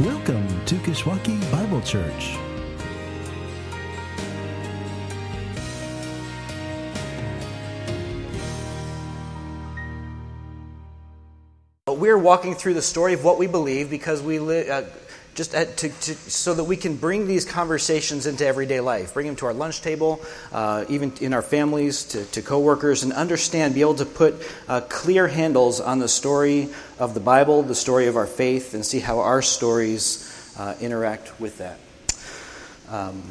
Welcome to Kishwaukee Bible Church. We're walking through the story of what we believe because we live. Uh, just at, to, to, so that we can bring these conversations into everyday life, bring them to our lunch table, uh, even in our families, to, to coworkers, and understand, be able to put uh, clear handles on the story of the Bible, the story of our faith, and see how our stories uh, interact with that. Um,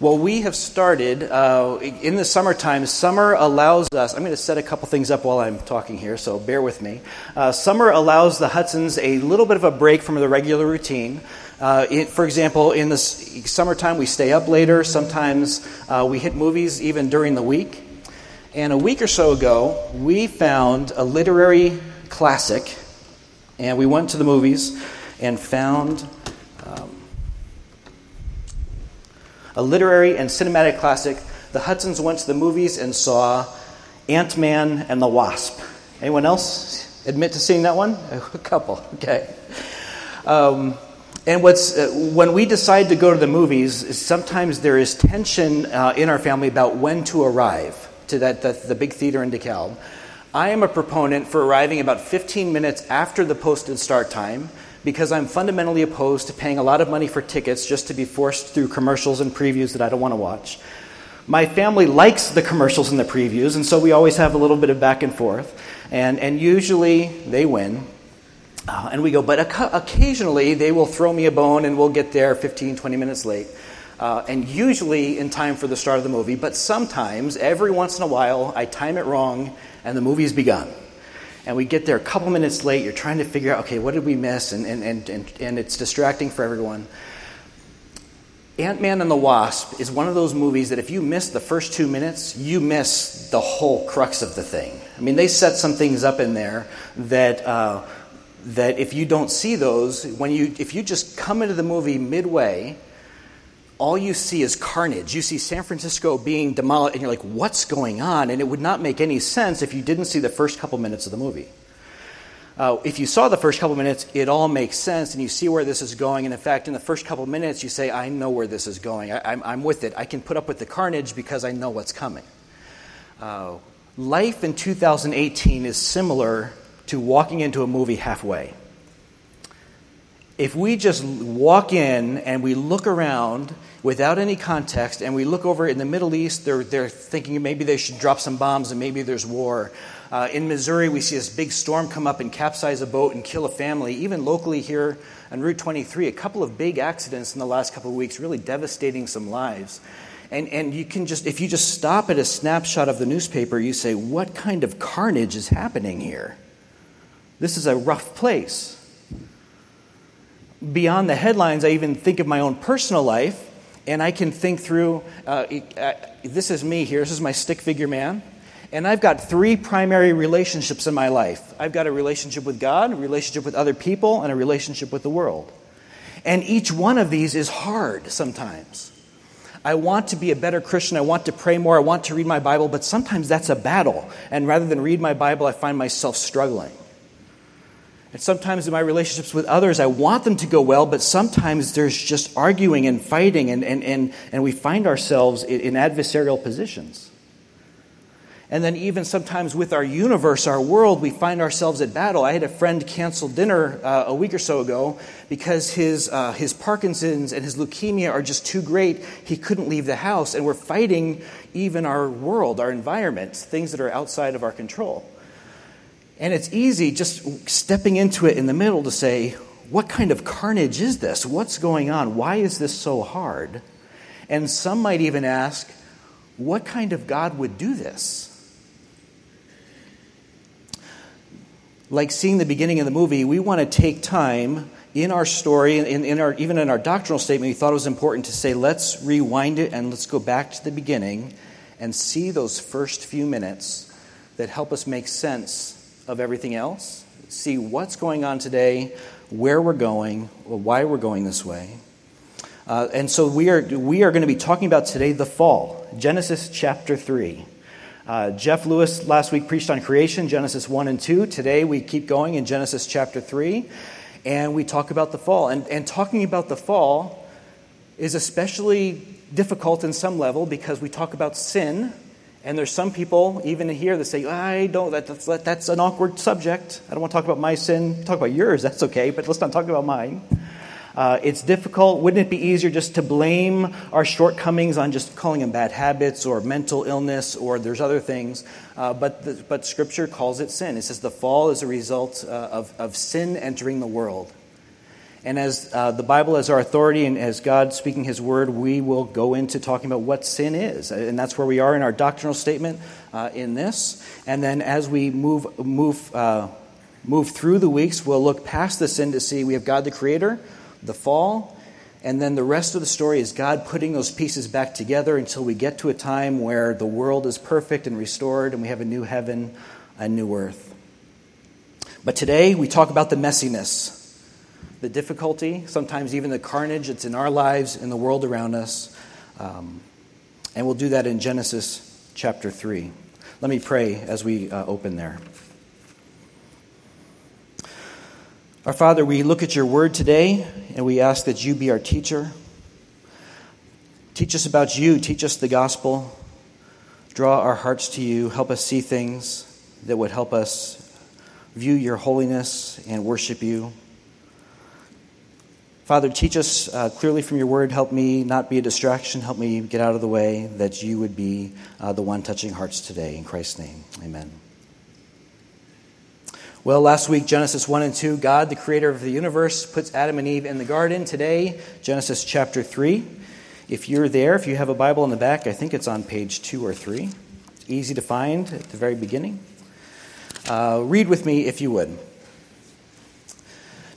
well, we have started uh, in the summertime. Summer allows us, I'm going to set a couple things up while I'm talking here, so bear with me. Uh, summer allows the Hudsons a little bit of a break from the regular routine. Uh, it, for example, in the summertime, we stay up later. Sometimes uh, we hit movies even during the week. And a week or so ago, we found a literary classic, and we went to the movies and found a literary and cinematic classic. The Hudsons went to the movies and saw Ant Man and the Wasp. Anyone else admit to seeing that one? A couple, okay. Um, and what's uh, when we decide to go to the movies, sometimes there is tension uh, in our family about when to arrive to that, that the big theater in DeKalb. I am a proponent for arriving about 15 minutes after the posted start time because I'm fundamentally opposed to paying a lot of money for tickets just to be forced through commercials and previews that I don't want to watch. My family likes the commercials and the previews, and so we always have a little bit of back and forth. And, and usually they win. Uh, and we go, but occasionally they will throw me a bone and we'll get there 15, 20 minutes late. Uh, and usually in time for the start of the movie, but sometimes, every once in a while, I time it wrong and the movie's begun and we get there a couple minutes late. You're trying to figure out, okay, what did we miss? And, and, and, and, and it's distracting for everyone. Ant Man and the Wasp is one of those movies that if you miss the first two minutes, you miss the whole crux of the thing. I mean, they set some things up in there that. Uh, that if you don't see those, when you if you just come into the movie midway all you see is carnage. You see San Francisco being demolished, and you're like, what's going on? And it would not make any sense if you didn't see the first couple minutes of the movie. Uh, if you saw the first couple minutes, it all makes sense, and you see where this is going. And in fact, in the first couple minutes, you say, I know where this is going. I, am with it. I can put up with the carnage because I know what's coming. Uh, life in 2018 is similar to walking into a movie halfway. If we just walk in and we look around without any context, and we look over in the Middle East, they're, they're thinking maybe they should drop some bombs and maybe there's war. Uh, in Missouri, we see this big storm come up and capsize a boat and kill a family. Even locally here on Route 23, a couple of big accidents in the last couple of weeks, really devastating some lives. And, and you can just, if you just stop at a snapshot of the newspaper, you say, what kind of carnage is happening here? This is a rough place. Beyond the headlines, I even think of my own personal life and I can think through uh, uh, this is me here, this is my stick figure man. And I've got three primary relationships in my life I've got a relationship with God, a relationship with other people, and a relationship with the world. And each one of these is hard sometimes. I want to be a better Christian. I want to pray more. I want to read my Bible, but sometimes that's a battle. And rather than read my Bible, I find myself struggling. And sometimes in my relationships with others, I want them to go well, but sometimes there's just arguing and fighting, and, and, and, and we find ourselves in, in adversarial positions. And then, even sometimes with our universe, our world, we find ourselves at battle. I had a friend cancel dinner uh, a week or so ago because his, uh, his Parkinson's and his leukemia are just too great. He couldn't leave the house. And we're fighting even our world, our environment, things that are outside of our control. And it's easy just stepping into it in the middle to say, what kind of carnage is this? What's going on? Why is this so hard? And some might even ask, what kind of God would do this? Like seeing the beginning of the movie, we want to take time in our story, in, in our, even in our doctrinal statement, we thought it was important to say, let's rewind it and let's go back to the beginning and see those first few minutes that help us make sense of everything else, see what's going on today, where we're going, why we're going this way. Uh, and so we are, we are going to be talking about today the fall, Genesis chapter 3. Uh, Jeff Lewis last week preached on creation, Genesis 1 and 2. Today we keep going in Genesis chapter 3. and we talk about the fall. And, and talking about the fall is especially difficult in some level because we talk about sin. And there's some people, even here, that say, I don't, that, that's, that's an awkward subject. I don't want to talk about my sin. Talk about yours, that's okay, but let's not talk about mine. Uh, it's difficult. Wouldn't it be easier just to blame our shortcomings on just calling them bad habits or mental illness or there's other things? Uh, but, the, but Scripture calls it sin. It says the fall is a result uh, of, of sin entering the world. And as uh, the Bible as our authority and as God speaking His word, we will go into talking about what sin is. And that's where we are in our doctrinal statement uh, in this. And then as we move, move, uh, move through the weeks, we'll look past the sin to see we have God the Creator, the fall, and then the rest of the story is God putting those pieces back together until we get to a time where the world is perfect and restored and we have a new heaven, a new earth. But today we talk about the messiness, the difficulty, sometimes even the carnage that's in our lives, in the world around us. Um, and we'll do that in Genesis chapter 3. Let me pray as we uh, open there. Our Father, we look at your word today and we ask that you be our teacher. Teach us about you, teach us the gospel, draw our hearts to you, help us see things that would help us view your holiness and worship you. Father, teach us uh, clearly from your word. Help me not be a distraction. Help me get out of the way that you would be uh, the one touching hearts today. In Christ's name, amen. Well, last week, Genesis 1 and 2, God, the creator of the universe, puts Adam and Eve in the garden. Today, Genesis chapter 3. If you're there, if you have a Bible in the back, I think it's on page 2 or 3. It's easy to find at the very beginning. Uh, read with me if you would.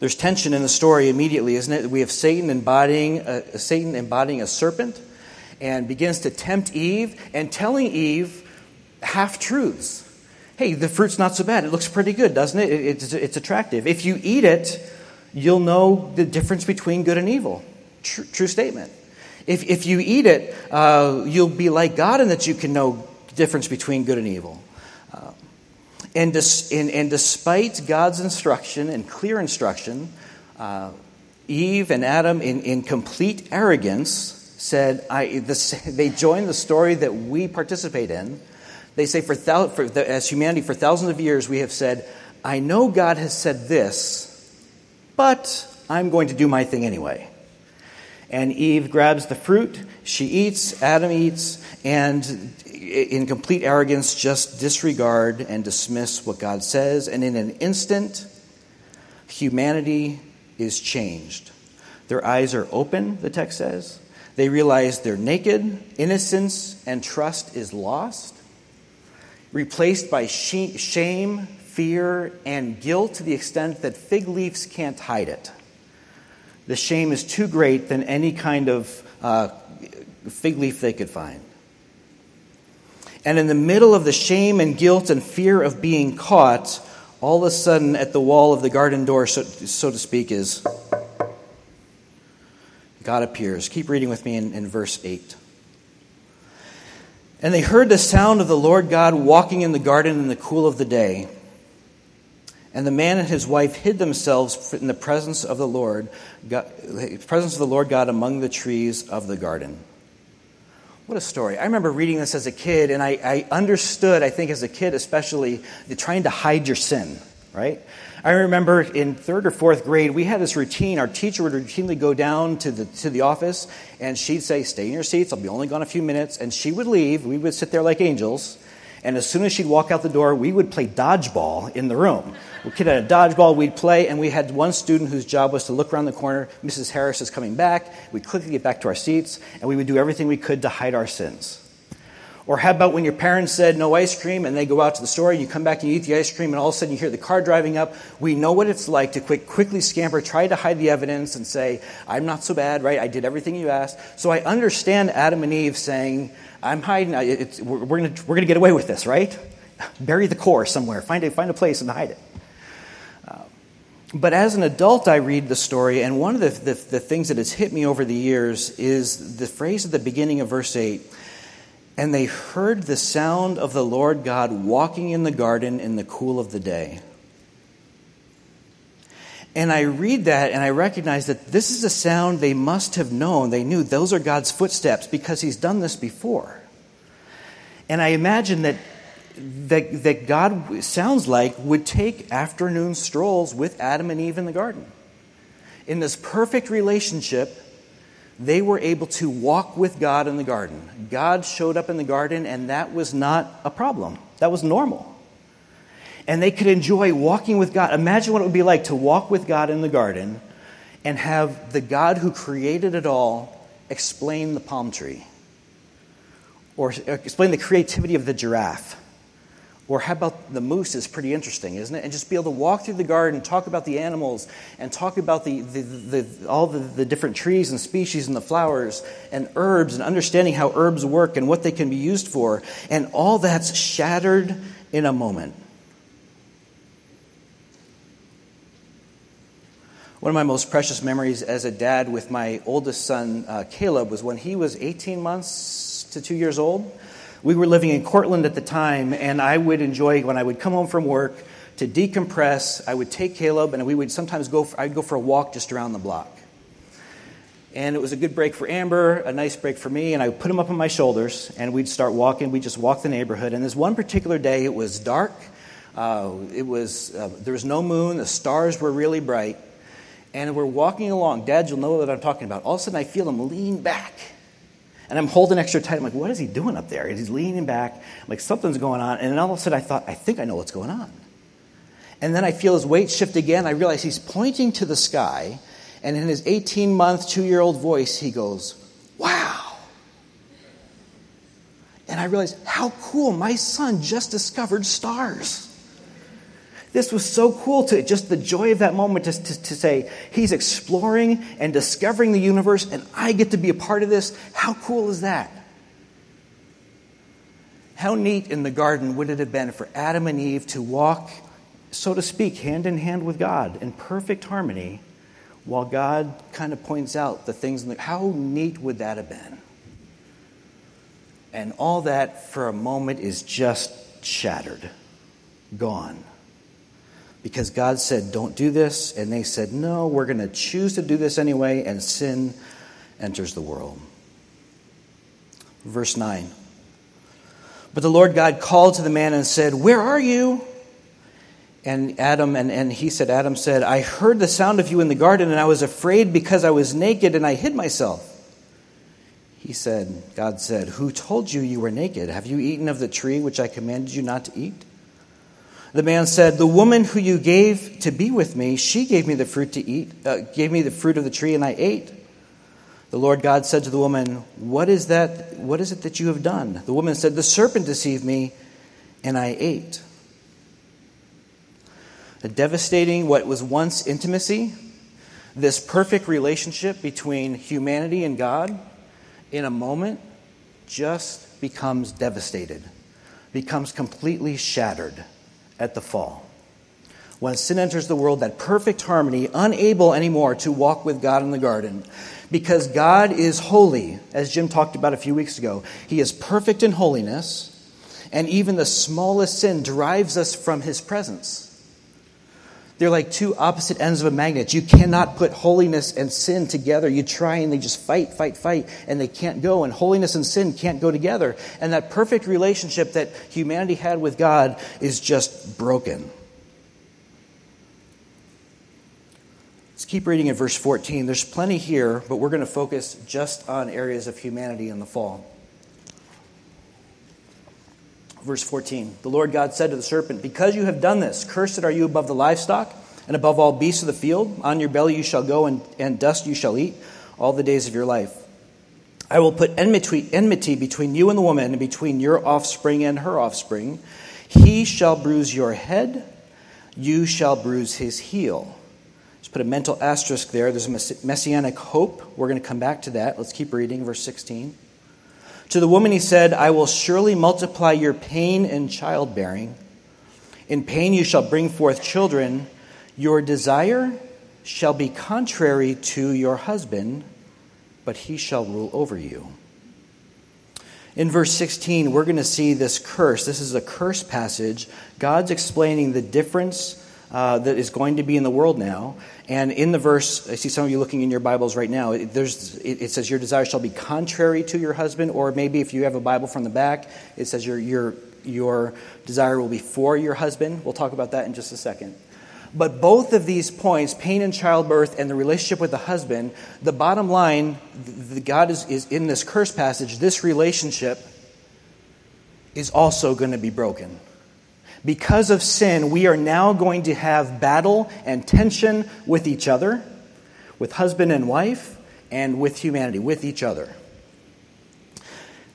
There's tension in the story immediately, isn't it? We have Satan embodying a, Satan embodying a serpent and begins to tempt Eve and telling Eve half truths hey, the fruit's not so bad. It looks pretty good, doesn't it? It's, it's attractive. If you eat it, you'll know the difference between good and evil. True, true statement. If, if you eat it, uh, you'll be like God in that you can know the difference between good and evil. And, and, and, despite God's instruction and clear instruction, uh, Eve and Adam, in, in complete arrogance, said, I, this, they joined the story that we participate in they say, for, thou- for the, as humanity, for thousands of years, we have said, I know God has said this, but I'm going to do my thing anyway. And Eve grabs the fruit, she eats, Adam eats, and in complete arrogance, just disregard and dismiss what God says. And in an instant, humanity is changed. Their eyes are open, the text says. They realize they're naked, innocence and trust is lost replaced by shame, fear, and guilt to the extent that fig leaves can't hide it. The shame is too great than any kind of uh, fig leaf they could find. And in the middle of the shame and guilt and fear of being caught, all of a sudden at the wall of the garden door, so, so to speak, is God appears. Keep reading with me in, in verse 8. And they heard the sound of the Lord God walking in the garden in the cool of the day. And the man and his wife hid themselves in the presence of the Lord, God, presence of the Lord God among the trees of the garden. What a story. I remember reading this as a kid, and I, I understood, I think as a kid especially, the trying to hide your sin, right? I remember in third or fourth grade, we had this routine. Our teacher would routinely go down to the, to the office, and she'd say, Stay in your seats, I'll be only gone a few minutes. And she would leave. We would sit there like angels. And as soon as she'd walk out the door, we would play dodgeball in the room. We kid had a dodgeball, we'd play, and we had one student whose job was to look around the corner. Mrs. Harris is coming back. We'd quickly get back to our seats, and we would do everything we could to hide our sins. Or how about when your parents said no ice cream and they go out to the store and you come back and you eat the ice cream and all of a sudden you hear the car driving up? We know what it's like to quick, quickly scamper, try to hide the evidence and say, I'm not so bad, right? I did everything you asked. So I understand Adam and Eve saying, I'm hiding, it's, we're, we're going we're to get away with this, right? Bury the core somewhere, find a, find a place and hide it. Uh, but as an adult, I read the story, and one of the, the, the things that has hit me over the years is the phrase at the beginning of verse 8 and they heard the sound of the Lord God walking in the garden in the cool of the day. And I read that and I recognize that this is a sound they must have known. They knew those are God's footsteps because He's done this before. And I imagine that, that, that God sounds like would take afternoon strolls with Adam and Eve in the garden. In this perfect relationship they were able to walk with God in the garden. God showed up in the garden, and that was not a problem. That was normal. And they could enjoy walking with God. Imagine what it would be like to walk with God in the garden and have the God who created it all explain the palm tree or uh, explain the creativity of the giraffe or how about the moose is pretty interesting, isn't it? And just be able to walk through the garden, talk about the animals, and talk about the, the, the, all the, the different trees and species and the flowers and herbs and understanding how herbs work and what they can be used for. And all that's shattered in a moment. One of my most precious memories as a dad with my oldest son, uh, Caleb, was when he was 18 months to two years old. We were living in Cortland at the time, and I would enjoy when I would come home from work to decompress. I would take Caleb, and we would sometimes go. For, I'd go for a walk just around the block, and it was a good break for Amber, a nice break for me. And I would put him up on my shoulders, and we'd start walking. We'd just walk the neighborhood. And this one particular day, it was dark. Uh, it was uh, there was no moon. The stars were really bright, and we're walking along. Dad, you'll know what I'm talking about. All of a sudden, I feel him lean back and I'm holding extra tight. I'm like, what is he doing up there? And he's leaning back. I'm like, something's going on. And then all of a sudden I thought, I think I know what's going on. And then I feel his weight shift again. I realize he's pointing to the sky. And in his 18 month, two year old voice, he goes, Wow. And I realize how cool. My son just discovered stars. This was so cool to just the joy of that moment to, to, to, say, he's exploring and discovering the universe, and I get to be a part of this. How cool is that? How neat in the garden would it have been for Adam and Eve to walk, so to speak, hand in hand with God in perfect harmony, while God kind of points out the things. The, how neat would that have been? And all that for a moment is just shattered, gone because God said, Don't do this. And they said, No, we're going to choose to do this anyway. And sin enters the world. Verse 9. But the Lord God called to the man and said, Where are you? And Adam, and, and he said, Adam said, I heard the sound of you in the garden, and I was afraid because I was naked and I hid myself. He said, God said, Who told you you were naked? Have you eaten of the tree which I commanded you not to eat? The man said, The woman who you gave to be with me, she gave me the fruit to eat, uh, gave me the fruit of the tree, and I ate. The Lord God said to the woman, What is that? What is it that you have done? The woman said, The serpent deceived me, and I ate. A devastating, what was once intimacy, this perfect relationship between humanity and God, in a moment, just becomes devastated, becomes completely shattered at the fall. When sin enters the world, that perfect harmony, unable anymore to walk with God in the garden, because God is holy, as Jim talked about a few weeks ago. He is perfect in holiness, and even the smallest sin drives us from his presence. They're like two opposite ends of a magnet. You cannot put holiness and sin together. You try and they just fight, fight, fight, and they can't go. And holiness and sin can't go together. And that perfect relationship that humanity had with God is just broken. Let's keep reading in verse 14. There's plenty here, but we're going to focus just on areas of humanity in the fall. Verse 14 The Lord God said to the serpent, Because you have done this, cursed are you above the livestock and above all beasts of the field. On your belly you shall go, and, and dust you shall eat all the days of your life. I will put enmity, enmity between you and the woman, and between your offspring and her offspring. He shall bruise your head, you shall bruise his heel. Let's put a mental asterisk there. There's a messianic hope. We're going to come back to that. Let's keep reading, verse 16. To the woman he said, I will surely multiply your pain in childbearing. In pain you shall bring forth children. Your desire shall be contrary to your husband, but he shall rule over you. In verse 16, we're going to see this curse. This is a curse passage. God's explaining the difference uh, that is going to be in the world now. And in the verse, I see some of you looking in your Bibles right now. It, it, says, Your desire shall be contrary to your husband. Or maybe if you have a Bible from the back, it says, Your, your, your desire will be for your husband. We'll talk about that in just a second. But both of these points, pain and childbirth and the relationship with the husband, the bottom line, the God is, is in this curse passage, this relationship is also going to be broken. Because of sin, we are now going to have battle and tension with each other, with husband and wife, and with humanity, with each other.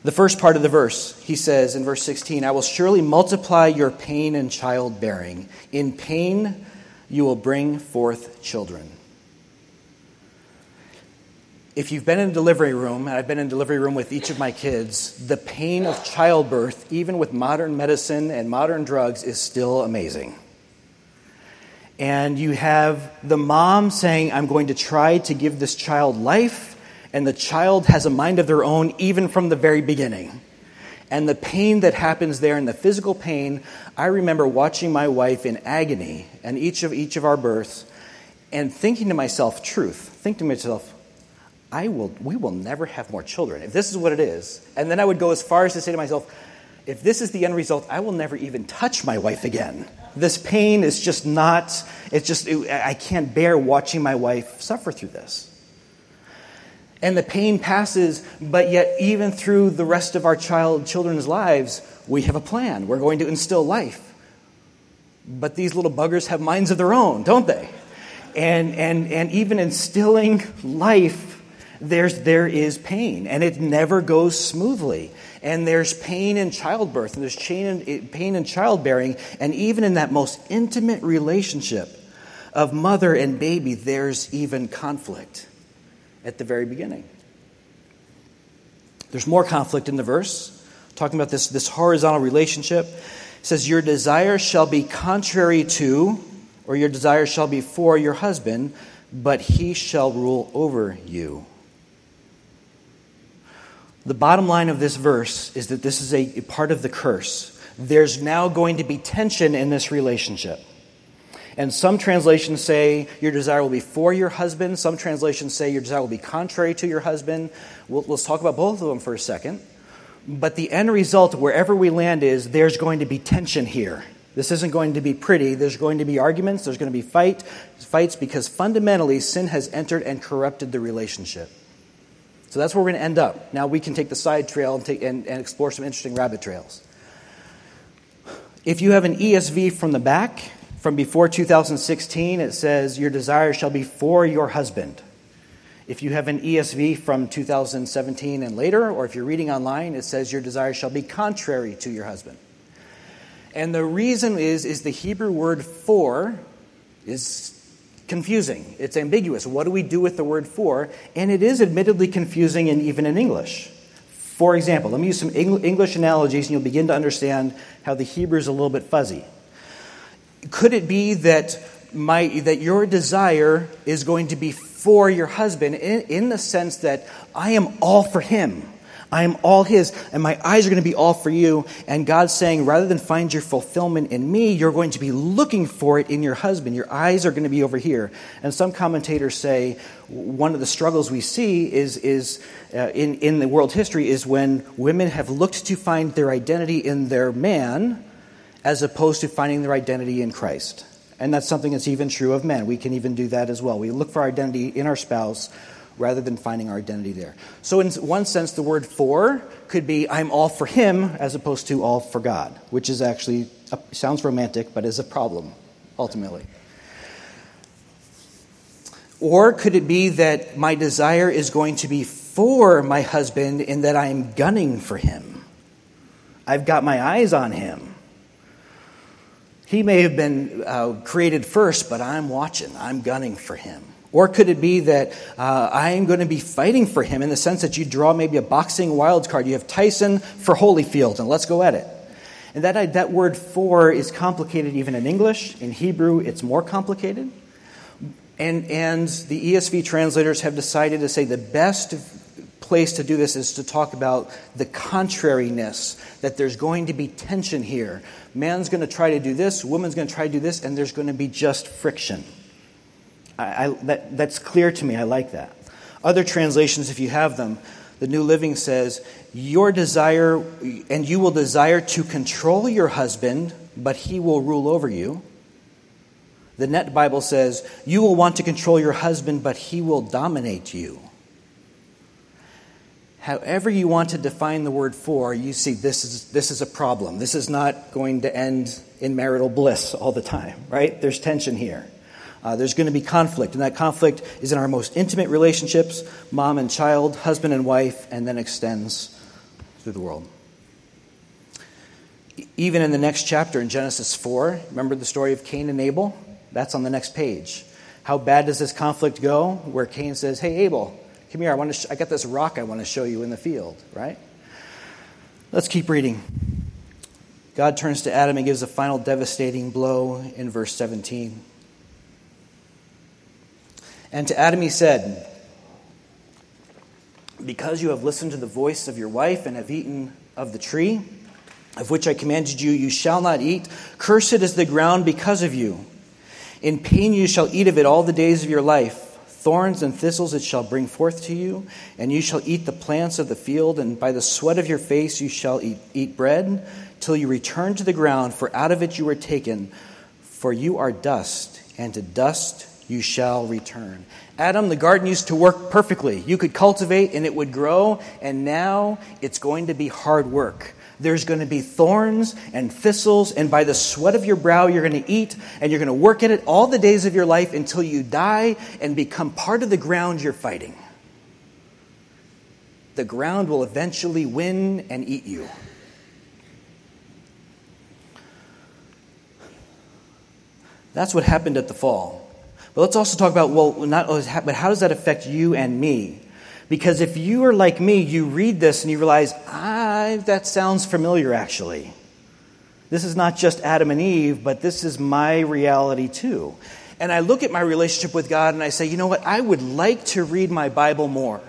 The first part of the verse, he says in verse 16, I will surely multiply your pain and childbearing. In pain, you will bring forth children. If you've been in a delivery room, and I've been in a delivery room with each of my kids, the pain of childbirth, even with modern medicine and modern drugs, is still amazing. And you have the mom saying, I'm going to try to give this child life, and the child has a mind of their own even from the very beginning. And the pain that happens there and the physical pain, I remember watching my wife in agony and each of each of our births and thinking to myself, truth, think to myself, I will, we will never have more children if this is what it is. And then I would go as far as to say to myself, if this is the end result, I will never even touch my wife again. This pain is just not, it's just, it, I can't bear watching my wife suffer through this. And the pain passes, but yet, even through the rest of our child, children's lives, we have a plan. We're going to instill life. But these little buggers have minds of their own, don't they? And, and, and even instilling life there's, there is pain, and it never goes smoothly. And there's pain in childbirth, and there's pain in childbearing, and even in that most intimate relationship of mother and baby, there's even conflict at the very beginning. There's more conflict in the verse, talking about this, this horizontal relationship. It says, Your desire shall be contrary to, or your desire shall be for your husband, but he shall rule over you. The bottom line of this verse is that this is a part of the curse. There's now going to be tension in this relationship. And some translations say your desire will be for your husband. Some translations say your desire will be contrary to your husband. We'll, let's talk about both of them for a second. But the end result, wherever we land, is there's going to be tension here. This isn't going to be pretty. There's going to be arguments. There's going to be fight, fights because fundamentally sin has entered and corrupted the relationship. So that's where we're going to end up. Now we can take the side trail and, take, and, and explore some interesting rabbit trails. If you have an ESV from the back, from before 2016, it says, Your desire shall be for your husband. If you have an ESV from 2017 and later, or if you're reading online, it says, Your desire shall be contrary to your husband. And the reason is, is the Hebrew word for is confusing. It's ambiguous. What do we do with the word for? And it is admittedly confusing and even in English. For example, let me use some English analogies and you'll begin to understand how the Hebrew is a little bit fuzzy. Could it be that, my, that your desire is going to be for your husband in, in the sense that I am all for him? I am all His, and my eyes are going to be all for you. And God's saying, rather than find your fulfillment in me, you're going to be looking for it in your husband. Your eyes are going to be over here. And some commentators say one of the struggles we see is, is uh, in, in the world history is when women have looked to find their identity in their man as opposed to finding their identity in Christ. And that's something that's even true of men. We can even do that as well. We look for our identity in our spouse rather than finding our identity there. So, in one sense, the word for could be I'm all for him as opposed to all for God, which is actually sounds romantic, but is a problem ultimately. Or could it be that my desire is going to be for my husband in that I'm gunning for him? I've got my eyes on him. He may have been uh, created first, but I'm watching, I'm gunning for him. Or could it be that uh, I am going to be fighting for him in the sense that you draw maybe a boxing wild card? You have Tyson for Holyfield, and let's go at it. And that, that word for is complicated even in English. In Hebrew, it's more complicated. And, and the ESV translators have decided to say the best place to do this is to talk about the contrariness, that there's going to be tension here. Man's going to try to do this, woman's going to try to do this, and there's going to be just friction. I, that, that's clear to me. I like that. Other translations, if you have them, the New Living says, Your desire, and you will desire to control your husband, but he will rule over you. The Net Bible says, You will want to control your husband, but he will dominate you. However, you want to define the word for, you see this is, this is a problem. This is not going to end in marital bliss all the time, right? There's tension here. Uh, there's going to be conflict, and that conflict is in our most intimate relationships mom and child, husband and wife, and then extends through the world. Even in the next chapter in Genesis 4, remember the story of Cain and Abel? That's on the next page. How bad does this conflict go? Where Cain says, Hey, Abel, come here. I, want to sh- I got this rock I want to show you in the field, right? Let's keep reading. God turns to Adam and gives a final devastating blow in verse 17. And to Adam he said, Because you have listened to the voice of your wife and have eaten of the tree of which I commanded you, you shall not eat. Cursed is the ground because of you. In pain you shall eat of it all the days of your life. Thorns and thistles it shall bring forth to you, and you shall eat the plants of the field, and by the sweat of your face you shall eat, eat bread, till you return to the ground, for out of it you were taken. For you are dust, and to dust you shall return. Adam, the garden used to work perfectly. You could cultivate and it would grow, and now it's going to be hard work. There's going to be thorns and thistles, and by the sweat of your brow, you're going to eat, and you're going to work at it all the days of your life until you die and become part of the ground you're fighting. The ground will eventually win and eat you. That's what happened at the fall. But let's also talk about well, not but how does that affect you and me? Because if you are like me, you read this and you realize, ah, that sounds familiar actually. This is not just Adam and Eve, but this is my reality too. And I look at my relationship with God and I say, you know what? I would like to read my Bible more.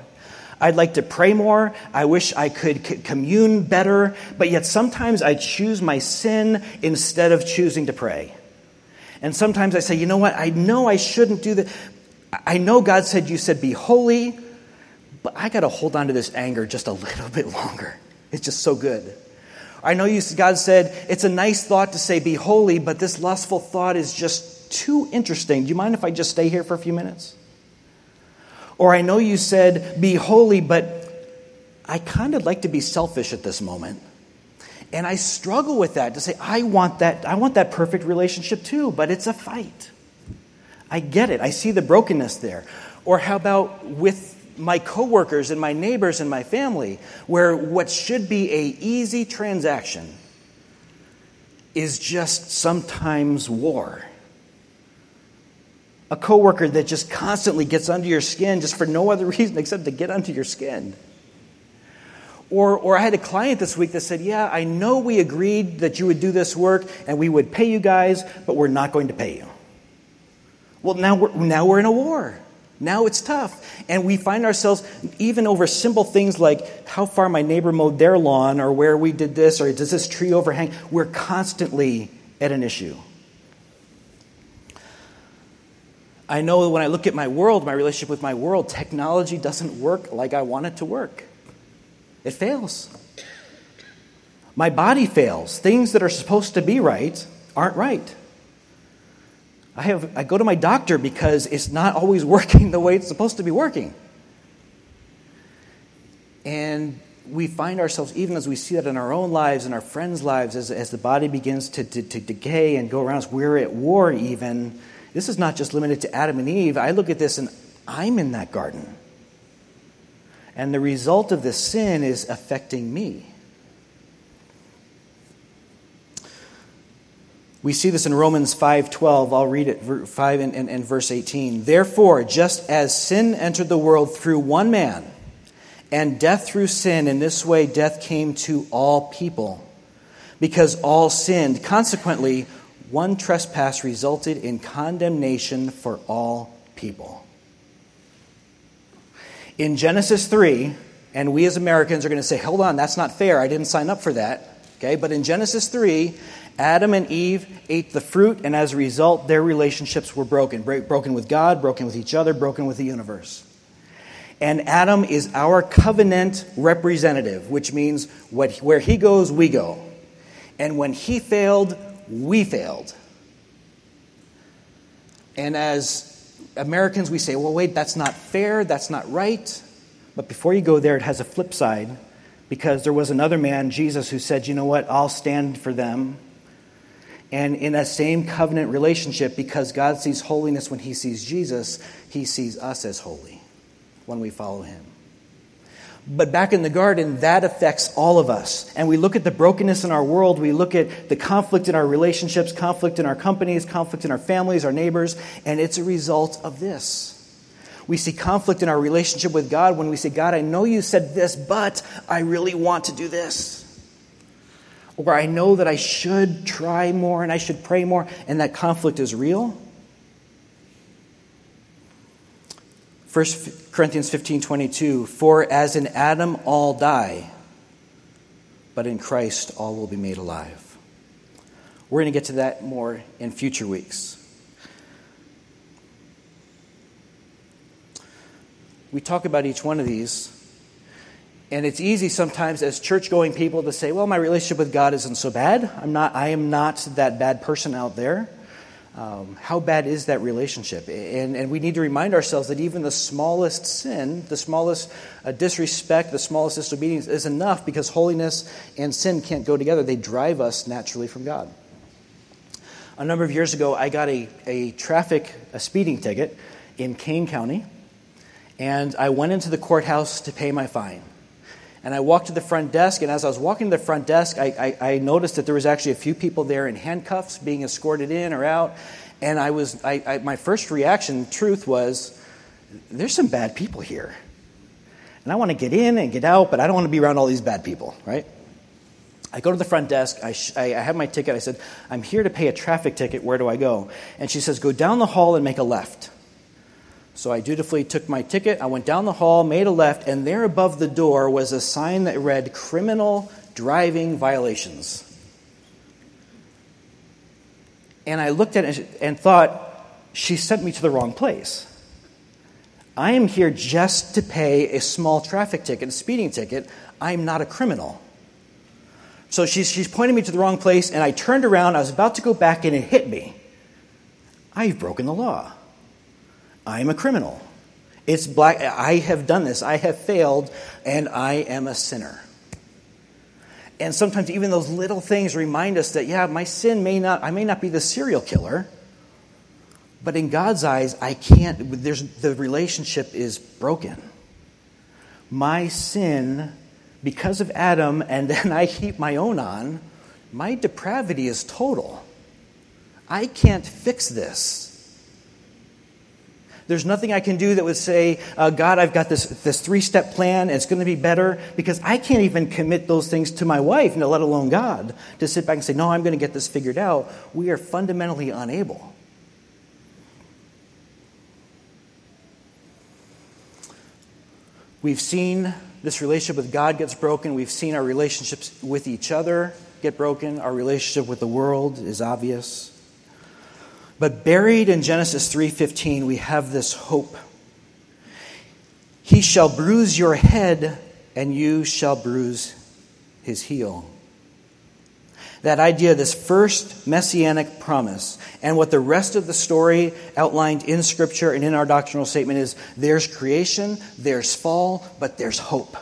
I'd like to pray more. I wish I could commune better. But yet sometimes I choose my sin instead of choosing to pray. And sometimes I say, you know what? I know I shouldn't do that. I know God said, you said, be holy. But I got to hold on to this anger just a little bit longer. It's just so good. I know you, God said, it's a nice thought to say, be holy, but this lustful thought is just too interesting. Do you mind if I just stay here for a few minutes? Or I know you said, be holy, but I kind of like to be selfish at this moment. And I struggle with that to say, I want that, I want that perfect relationship too, but it's a fight. I get it. I see the brokenness there. Or how about with my coworkers and my neighbors and my family, where what should be a easy transaction is just sometimes war. A coworker that just constantly gets under your skin just for no other reason except to get under your skin. Or, or I had a client this week that said, Yeah, I know we agreed that you would do this work and we would pay you guys, but we're not going to pay you. Well, now we're, now we're in a war. Now it's tough. And we find ourselves, even over simple things like how far my neighbor mowed their lawn, or where we did this, or does this tree overhang, we're constantly at an issue. I know when I look at my world, my relationship with my world, technology doesn't work like I want it to work. It fails. My body fails. Things that are supposed to be right aren't right. I, have, I go to my doctor because it's not always working the way it's supposed to be working. And we find ourselves, even as we see that in our own lives and our friends' lives, as, as the body begins to, to, to decay and go around, us, we're at war even. This is not just limited to Adam and Eve. I look at this and I'm in that garden. And the result of this sin is affecting me. We see this in Romans 5:12. I'll read it 5 and, and, and verse 18. Therefore, just as sin entered the world through one man, and death through sin, in this way death came to all people, because all sinned. Consequently, one trespass resulted in condemnation for all people. In Genesis 3, and we as Americans are going to say, hold on, that's not fair. I didn't sign up for that. Okay, but in Genesis 3, Adam and Eve ate the fruit, and as a result, their relationships were broken broken with God, broken with each other, broken with the universe. And Adam is our covenant representative, which means what, where he goes, we go. And when he failed, we failed. And as Americans, we say, well, wait, that's not fair, that's not right. But before you go there, it has a flip side because there was another man, Jesus, who said, you know what, I'll stand for them. And in that same covenant relationship, because God sees holiness when he sees Jesus, he sees us as holy when we follow him. But back in the garden, that affects all of us. And we look at the brokenness in our world, we look at the conflict in our relationships, conflict in our companies, conflict in our families, our neighbors, and it's a result of this. We see conflict in our relationship with God when we say, God, I know you said this, but I really want to do this or I know that I should try more and I should pray more, and that conflict is real. 1 Corinthians 15 22, for as in Adam all die, but in Christ all will be made alive. We're going to get to that more in future weeks. We talk about each one of these and it's easy sometimes as church going people to say, well, my relationship with God isn't so bad. I'm not, I am not that bad person out there. Um, how bad is that relationship? And, and we need to remind ourselves that even the smallest sin, the smallest uh, disrespect, the smallest disobedience is enough because holiness and sin can't go together. They drive us naturally from God. A number of years ago, I got a, a traffic a speeding ticket in Kane County, and I went into the courthouse to pay my fine. And I walked to the front desk, and as I was walking to the front desk, I, I, I noticed that there was actually a few people there in handcuffs being escorted in or out. And I was, I, my first reaction, truth, was, there's some bad people here. And I want to get in and get out, but I don't want to be around all these bad people, right? I go to the front desk. I, sh- I, have my ticket. I said, I'm here to pay a traffic ticket. Where do I go? And she says, Go down the hall and make a left. So I dutifully took my ticket. I went down the hall, made a left, and there above the door was a sign that read Criminal Driving Violations. And I looked at it and thought, she sent me to the wrong place. I am here just to pay a small traffic ticket, a speeding ticket. I'm not a criminal. So she's, she's pointing me to the wrong place, and I turned around. I was about to go back, and it hit me. I've broken the law. I'm a criminal. It's black. I have done this. I have failed, and I am a sinner. And sometimes even those little things remind us that, yeah, my sin may not, I may not be the serial killer, but in God's eyes, I can't, there's, the relationship is broken. My sin, because of Adam, and then I heap my own on, my depravity is total. I can't fix this. There's nothing I can do that would say, uh, God, I've got this, this three step plan, it's going to be better, because I can't even commit those things to my wife, let alone God, to sit back and say, No, I'm going to get this figured out. We are fundamentally unable. We've seen this relationship with God gets broken. We've seen our relationships with each other get broken. Our relationship with the world is obvious. But buried in Genesis 3:15 we have this hope. He shall bruise your head and you shall bruise his heel. That idea, this first messianic promise, and what the rest of the story outlined in Scripture and in our doctrinal statement is there's creation, there's fall, but there's hope.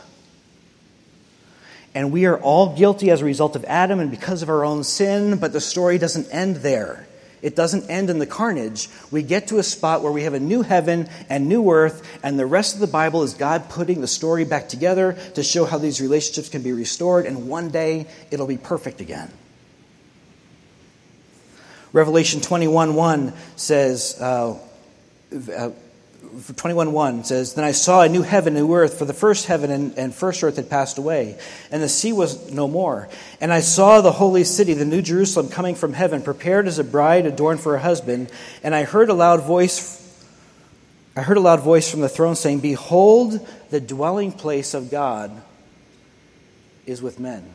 And we are all guilty as a result of Adam and because of our own sin, but the story doesn't end there. It doesn't end in the carnage. We get to a spot where we have a new heaven and new earth, and the rest of the Bible is God putting the story back together to show how these relationships can be restored, and one day it'll be perfect again. Revelation 21 1 says, uh, uh, 21.1 says, Then I saw a new heaven and new earth, for the first heaven and, and, first earth had passed away, and the sea was no more. And I saw the holy city, the new Jerusalem, coming from heaven, prepared as a bride adorned for her husband. And I heard a loud voice I heard a loud voice from the throne saying, Behold, the dwelling place of God is with men.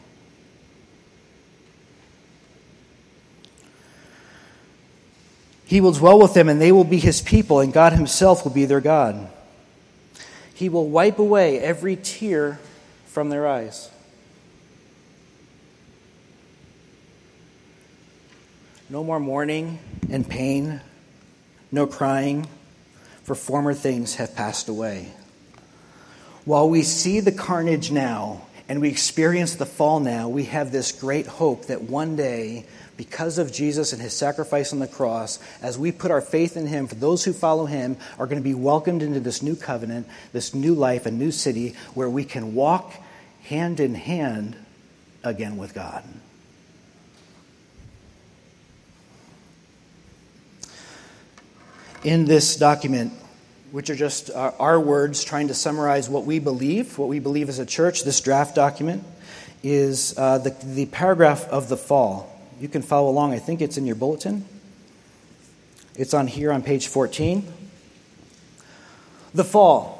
He will dwell with them, and they will be his people, and God himself will be their God. He will wipe away every tear from their eyes. No more mourning and pain, no crying, for former things have passed away. While we see the carnage now and we experience the fall now, we have this great hope that one day because of Jesus and his sacrifice on the cross, as we put our faith in him, for those who follow him are going to be welcomed into this new covenant, this new life, a new city where we can walk hand in hand again with God. In this document, which are just our words trying to summarize what we believe, what we believe as a church, this draft document is uh, the, the paragraph of the fall. You can follow along. I think it's in your bulletin. It's on here on page 14. The fall.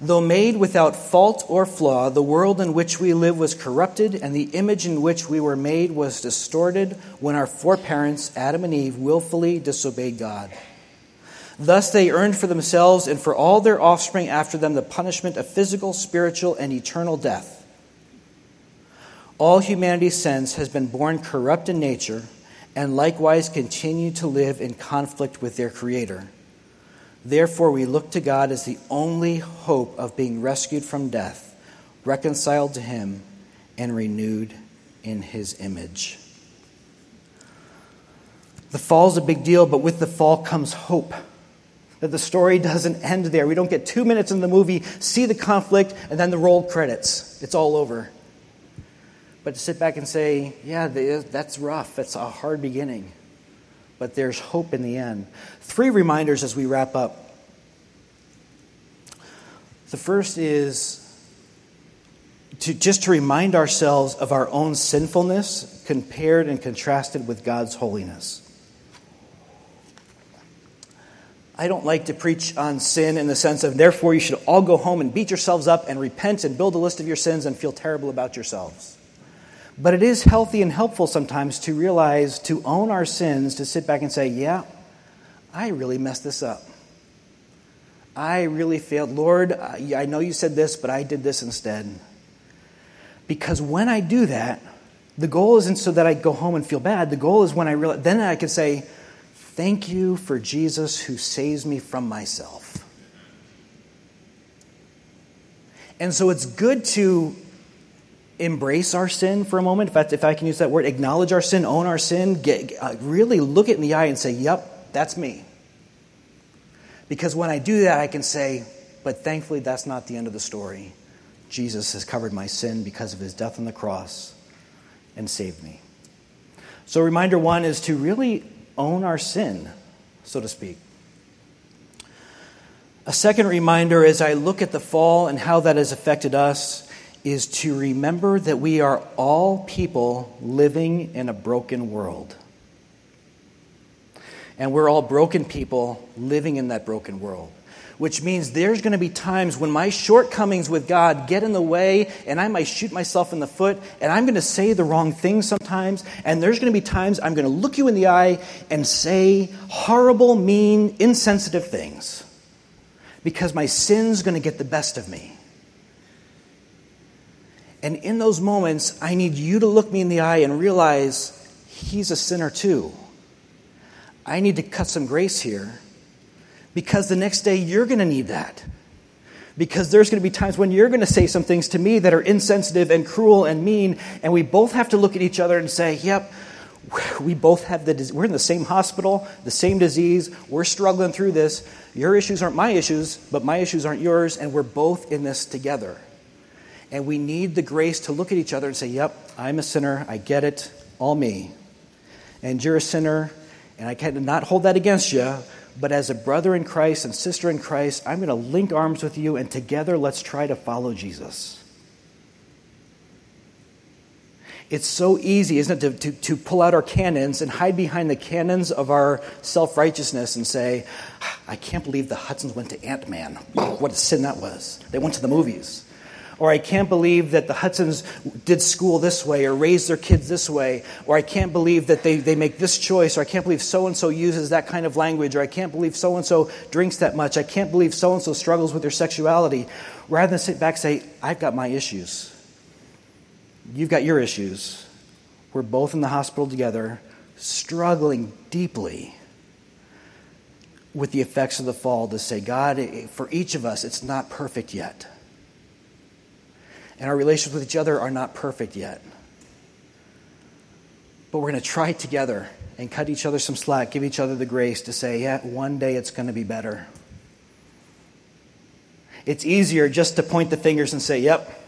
Though made without fault or flaw, the world in which we live was corrupted, and the image in which we were made was distorted when our foreparents, Adam and Eve, willfully disobeyed God. Thus they earned for themselves and for all their offspring after them the punishment of physical, spiritual, and eternal death. All humanity since has been born corrupt in nature and likewise continue to live in conflict with their Creator. Therefore, we look to God as the only hope of being rescued from death, reconciled to Him, and renewed in His image. The fall is a big deal, but with the fall comes hope. That the story doesn't end there. We don't get two minutes in the movie, see the conflict, and then the roll credits. It's all over. But to sit back and say, yeah, that's rough. That's a hard beginning. But there's hope in the end. Three reminders as we wrap up. The first is to just to remind ourselves of our own sinfulness compared and contrasted with God's holiness. I don't like to preach on sin in the sense of, therefore, you should all go home and beat yourselves up and repent and build a list of your sins and feel terrible about yourselves. But it is healthy and helpful sometimes to realize, to own our sins, to sit back and say, yeah, I really messed this up. I really failed. Lord, I know you said this, but I did this instead. Because when I do that, the goal isn't so that I go home and feel bad. The goal is when I realize, then I can say, Thank you for Jesus who saves me from myself. And so it's good to embrace our sin for a moment, if I, if I can use that word, acknowledge our sin, own our sin, get, uh, really look it in the eye and say, Yep, that's me. Because when I do that, I can say, But thankfully, that's not the end of the story. Jesus has covered my sin because of his death on the cross and saved me. So, reminder one is to really own our sin, so to speak. A second reminder is I look at the fall and how that has affected us is to remember that we are all people living in a broken world. And we're all broken people living in that broken world. Which means there's going to be times when my shortcomings with God get in the way and I might shoot myself in the foot and I'm going to say the wrong thing sometimes. And there's going to be times I'm going to look you in the eye and say horrible, mean, insensitive things because my sin's going to get the best of me. And in those moments, I need you to look me in the eye and realize he's a sinner too. I need to cut some grace here because the next day you're going to need that. Because there's going to be times when you're going to say some things to me that are insensitive and cruel and mean, and we both have to look at each other and say, yep, we both have the we're in the same hospital the same disease we're struggling through this your issues aren't my issues but my issues aren't yours and we're both in this together and we need the grace to look at each other and say yep i'm a sinner i get it all me and you're a sinner and i cannot hold that against you but as a brother in christ and sister in christ i'm going to link arms with you and together let's try to follow jesus it's so easy, isn't it, to, to, to pull out our cannons and hide behind the cannons of our self righteousness and say, ah, I can't believe the Hudsons went to Ant Man. What a sin that was. They went to the movies. Or I can't believe that the Hudsons did school this way or raised their kids this way. Or I can't believe that they, they make this choice. Or I can't believe so and so uses that kind of language. Or I can't believe so and so drinks that much. I can't believe so and so struggles with their sexuality. Rather than sit back and say, I've got my issues. You've got your issues. We're both in the hospital together, struggling deeply with the effects of the fall to say, God, for each of us, it's not perfect yet. And our relations with each other are not perfect yet. But we're going to try together and cut each other some slack, give each other the grace to say, yeah, one day it's going to be better. It's easier just to point the fingers and say, yep,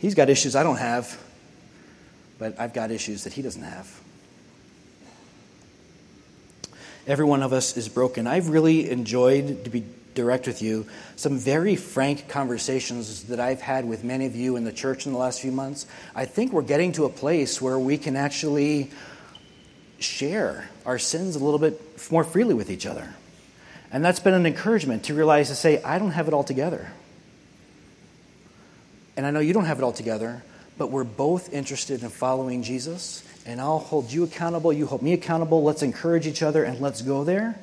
He's got issues I don't have, but I've got issues that he doesn't have. Every one of us is broken. I've really enjoyed, to be direct with you, some very frank conversations that I've had with many of you in the church in the last few months. I think we're getting to a place where we can actually share our sins a little bit more freely with each other. And that's been an encouragement to realize to say, I don't have it all together. And I know you don't have it all together, but we're both interested in following Jesus. And I'll hold you accountable, you hold me accountable. Let's encourage each other and let's go there.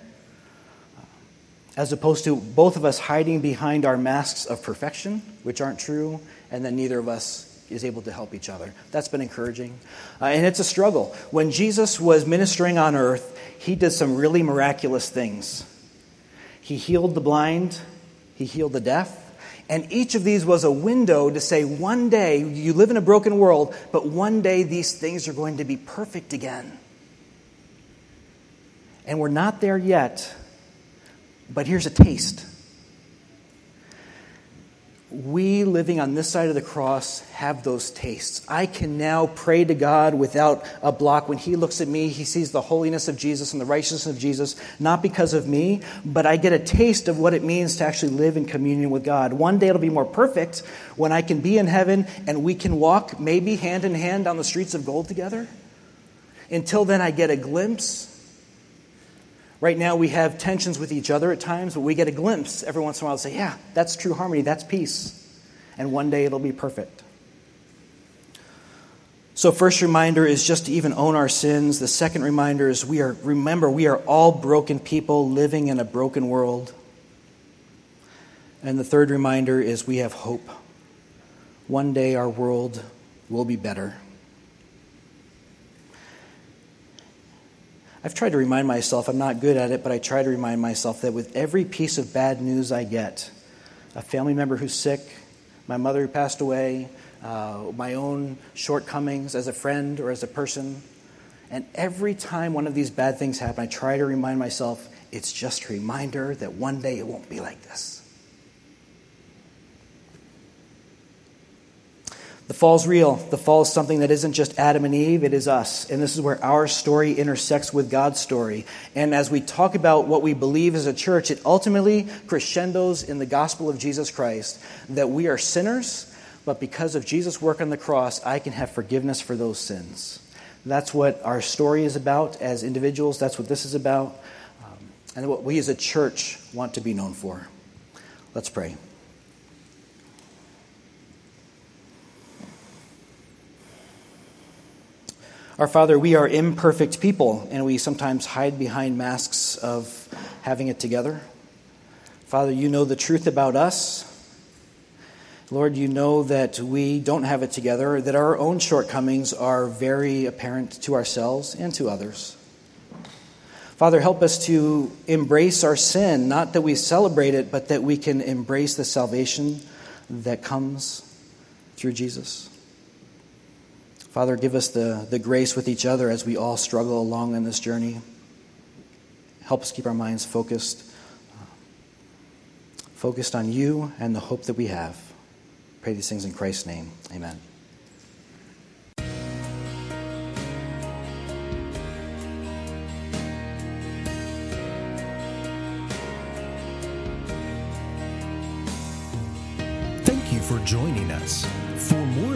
As opposed to both of us hiding behind our masks of perfection, which aren't true, and then neither of us is able to help each other. That's been encouraging. Uh, and it's a struggle. When Jesus was ministering on earth, he did some really miraculous things. He healed the blind, he healed the deaf, and each of these was a window to say, one day, you live in a broken world, but one day these things are going to be perfect again. And we're not there yet, but here's a taste we living on this side of the cross have those tastes. I can now pray to God without a block. When He looks at me, He sees the holiness of Jesus and the righteousness of Jesus, not because of me, but I get a taste of what it means to actually live in communion with God. One day it'll be more perfect when I can be in heaven and we can walk maybe hand in hand down the streets of gold together. Until then, I get a glimpse Right now, we have tensions with each other at times, but we get a glimpse every once in a while to say, yeah, that's true harmony, that's peace. And one day it'll be perfect. So, first reminder is just to even own our sins. The second reminder is we are, remember, we are all broken people living in a broken world. And the third reminder is we have hope. One day our world will be better. I've tried to remind myself, I'm not good at it, but I try to remind myself that with every piece of bad news I get, a family member who's sick, my mother who passed away, uh, my own shortcomings as a friend or as a person, and every time one of these bad things happen, I try to remind myself it's just a reminder that one day it won't be like this. The fall's real. The fall is something that isn't just Adam and Eve, it is us. And this is where our story intersects with God's story. And as we talk about what we believe as a church, it ultimately crescendos in the gospel of Jesus Christ that we are sinners, but because of Jesus' work on the cross, I can have forgiveness for those sins. That's what our story is about as individuals. That's what this is about. Um, and what we as a church want to be known for. Let's pray. Our Father, we are imperfect people, and we sometimes hide behind masks of having it together. Father, you know the truth about us. Lord, you know that we don't have it together, that our own shortcomings are very apparent to ourselves and to others. Father, help us to embrace our sin, not that we celebrate it, but that we can embrace the salvation that comes through Jesus. Father, give us the, the grace with each other as we all struggle along in this journey. Help us keep our minds focused, uh, focused on you and the hope that we have. Pray these things in Christ's name. Amen. Thank you for joining us.